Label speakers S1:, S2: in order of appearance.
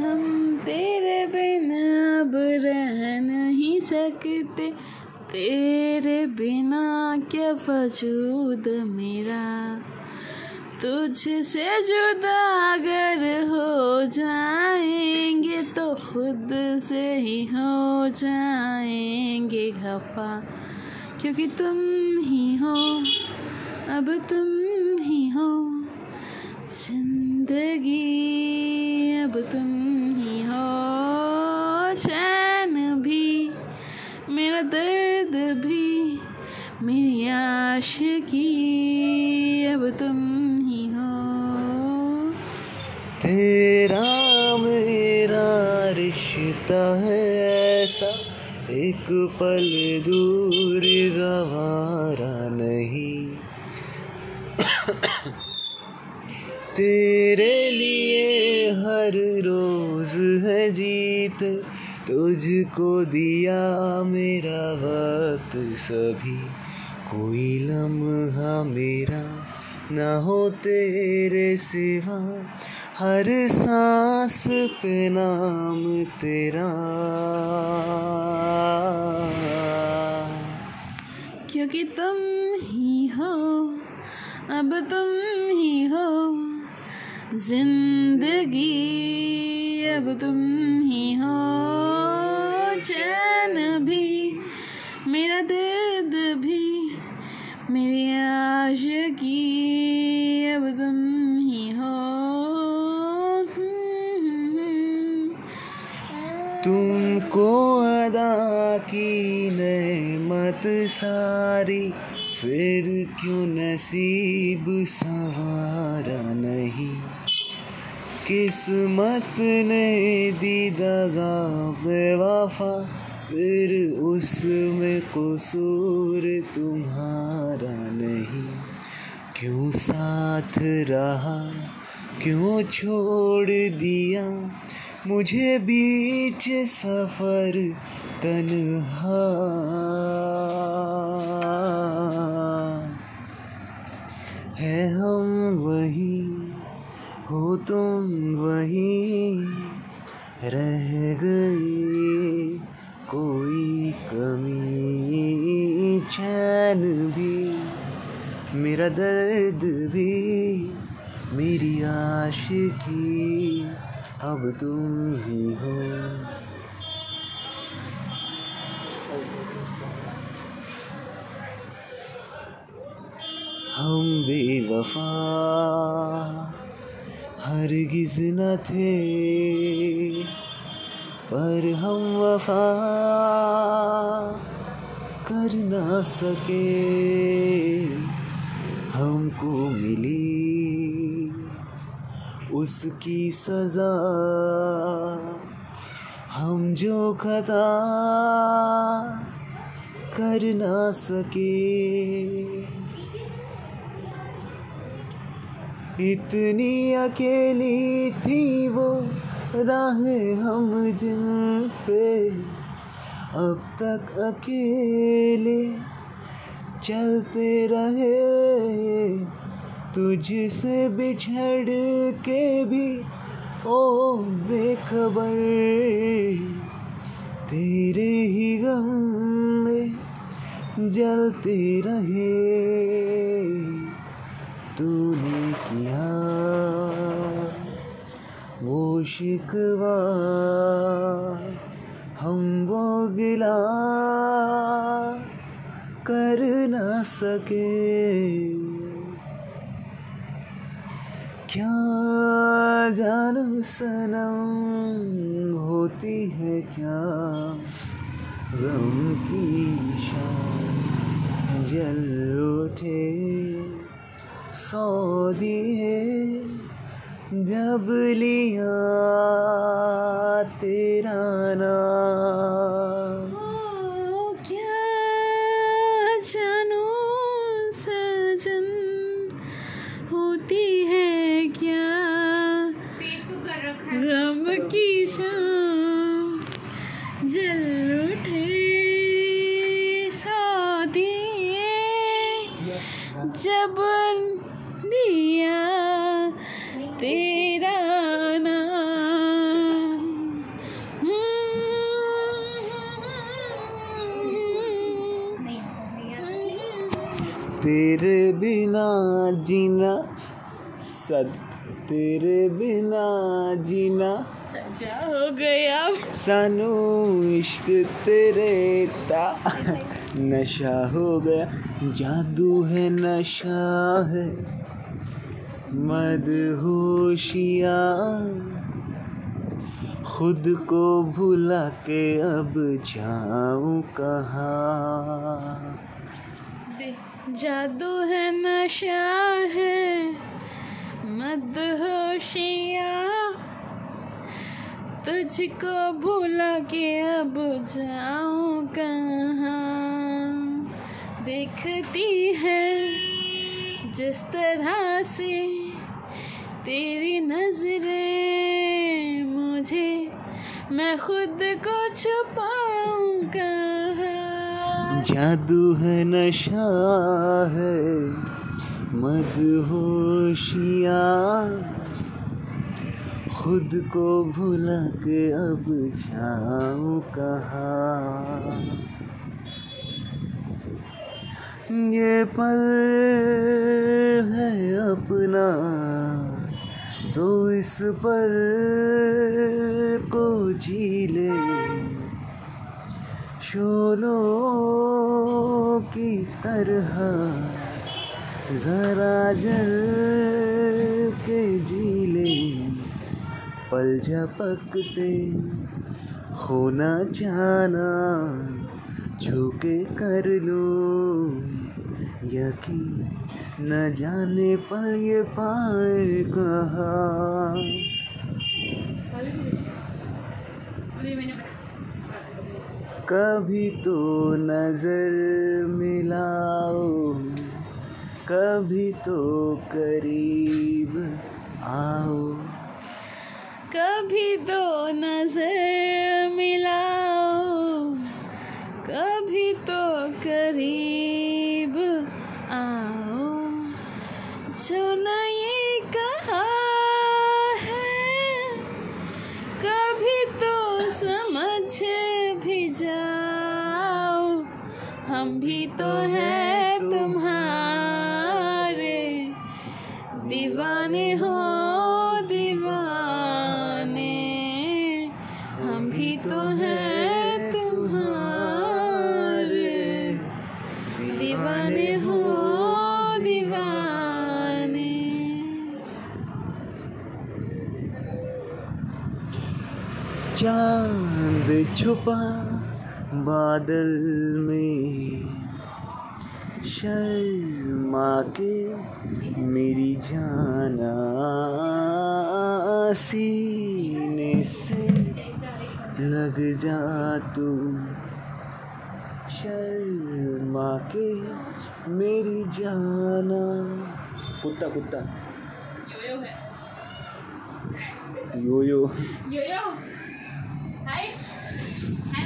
S1: हम तेरे बिना अब रह नहीं सकते। तेरे बिना क्या वजूद मेरा? तुझसे जुदा अगर हो जाएँगे तो खुद से ही हो जाएँगे खफा क्योंकि तुम ही हो, अब तुम ही हो। ज़िंदगी, अब तुम चैन भी, मेरा दर्द भी, मेरी आश की अब तुम ही हो।
S2: तेरा मेरा रिश्ता है ऐसा, एक पल दूर गवारा नहीं। तेरे लिए हर रोज है जीत तुझको दिया मेरा वक्त सभी। कोई लम्हा मेरा न हो तेरे सिवा। हर सांस पे नाम तेरा।
S1: क्योंकि तुम ही हो, अब तुम ही हो। ज़िंदगी, अब तुम ही हो। दर्द भी मेरी आशिकी अब तुम ही हो।
S2: तुमको अदा की नेमत सारी, फिर क्यों नसीब सवारा नहीं? किस्मत ने दी दगा बेवफा फिर उसमें कसूर तुम्हारा नहीं। क्यों साथ रहा, क्यों छोड़ दिया? मुझे बीच सफ़र तन्हा। है हम वही, हो तुम वही, रह गई कोई कमी, चैन भी, मेरा दर्द भी, मेरी आशिकी, अब तुम ही हो। हम बेवफा, हरगिज न थे। पर हम वफा कर ना सके। हमको मिली उसकी सजा। हम जो खता कर ना सके। इतनी अकेली थी वो राहें हम जिन पे अब तक अकेले चलते रहे, तुझसे बिछड़ के भी, ओ बेखबर, तेरे ही गम में जलते रहे, तूने किया शिकवा हम वो गिला कर ना सके। क्या जानू सनम होती है क्या? गम की शान जल उठे, सौ दिए। जब लिया तेरा नाम।
S1: तेरे
S2: बिना जीना सद तेरे बिना जीना।
S1: सजा हो गया।
S2: सानू इश्क तेरे ता नशा हो गया। जादू है नशा है मदहोशिया खुद को भुला के अब जाऊँ कहाँ?
S1: जादू है, नशा है मद होशिया तुझको भूला के अब जाऊँ कहाँ? देखती है, जिस तरह से तेरी नज़रें मुझे, मैं खुद को छुपाऊं कहाँ?
S2: जादू है नशा है। मदहोशिया खुद को भुला के अब जाऊँ कहा। ये पल है अपना तो इस पर को जी ले। शोलों की तरह जरा जल के जीले पल झपकते, होना जाना झुके कर लो। यकीन न जाने पल ये पाए कहाँ। कभी तो नज़र मिलाओ, कभी तो करीब आओ।
S1: कभी तो नज़र मिलाओ, कभी तो करीब हम भी तो हैं तुम्हारे। दीवाने हो दीवाने हम भी तो हैं तुम्हारे। दीवाने हो दीवाने।
S2: चाँद छुपा बादल में शर्मा के मेरी जाना सीने से लग जा तू शर्मा के मेरी जाना। कुत्ता कुत्ता।
S1: यो यो है।
S2: यो यो
S1: यो यो हाय हाय